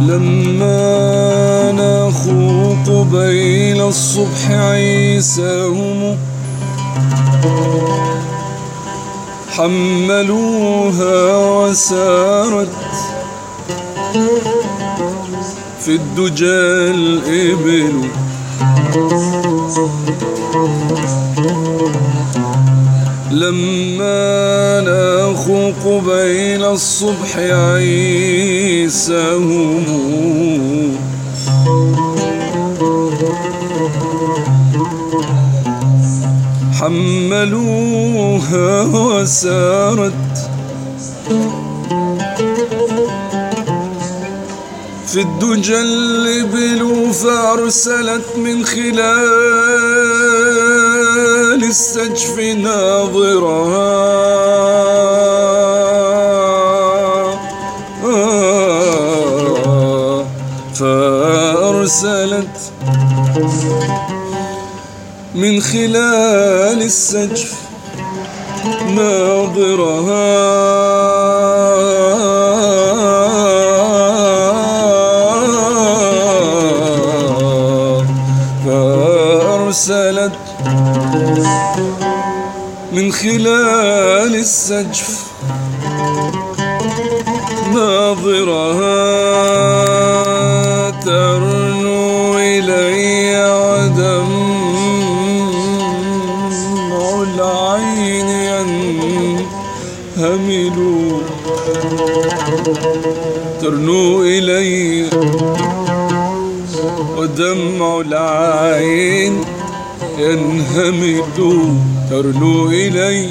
لما نخوض بين الصبح عيساهم حملوها وسارت في الدجى الإبل. لما نخوق بين الصبح عيساهم. حملوها وسارت في الدجى الإبل فأرسلت من خلال السجف ناظرها فأرسلت من خلال السجف ناظرها من خلال السجف ناظرها ترنو إلي ودمع العين ينهمل ترنو إلي ودمع العين. ينهمل ترنو إلي.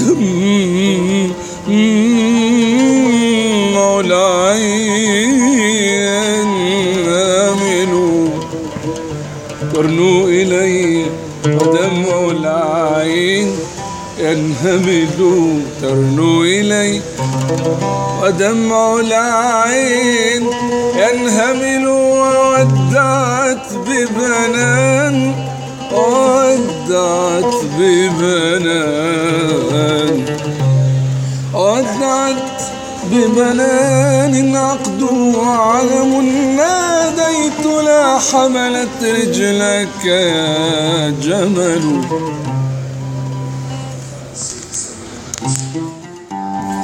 دمع العين ينهمل ترنو إلي. ودمع العين ينهمل ترنو إلي ودمع العين ينهمل وودعت ببنان ودعت ببنان. ودعت ببنان عقد علم ناديت لا حملت رجلك يا جمل.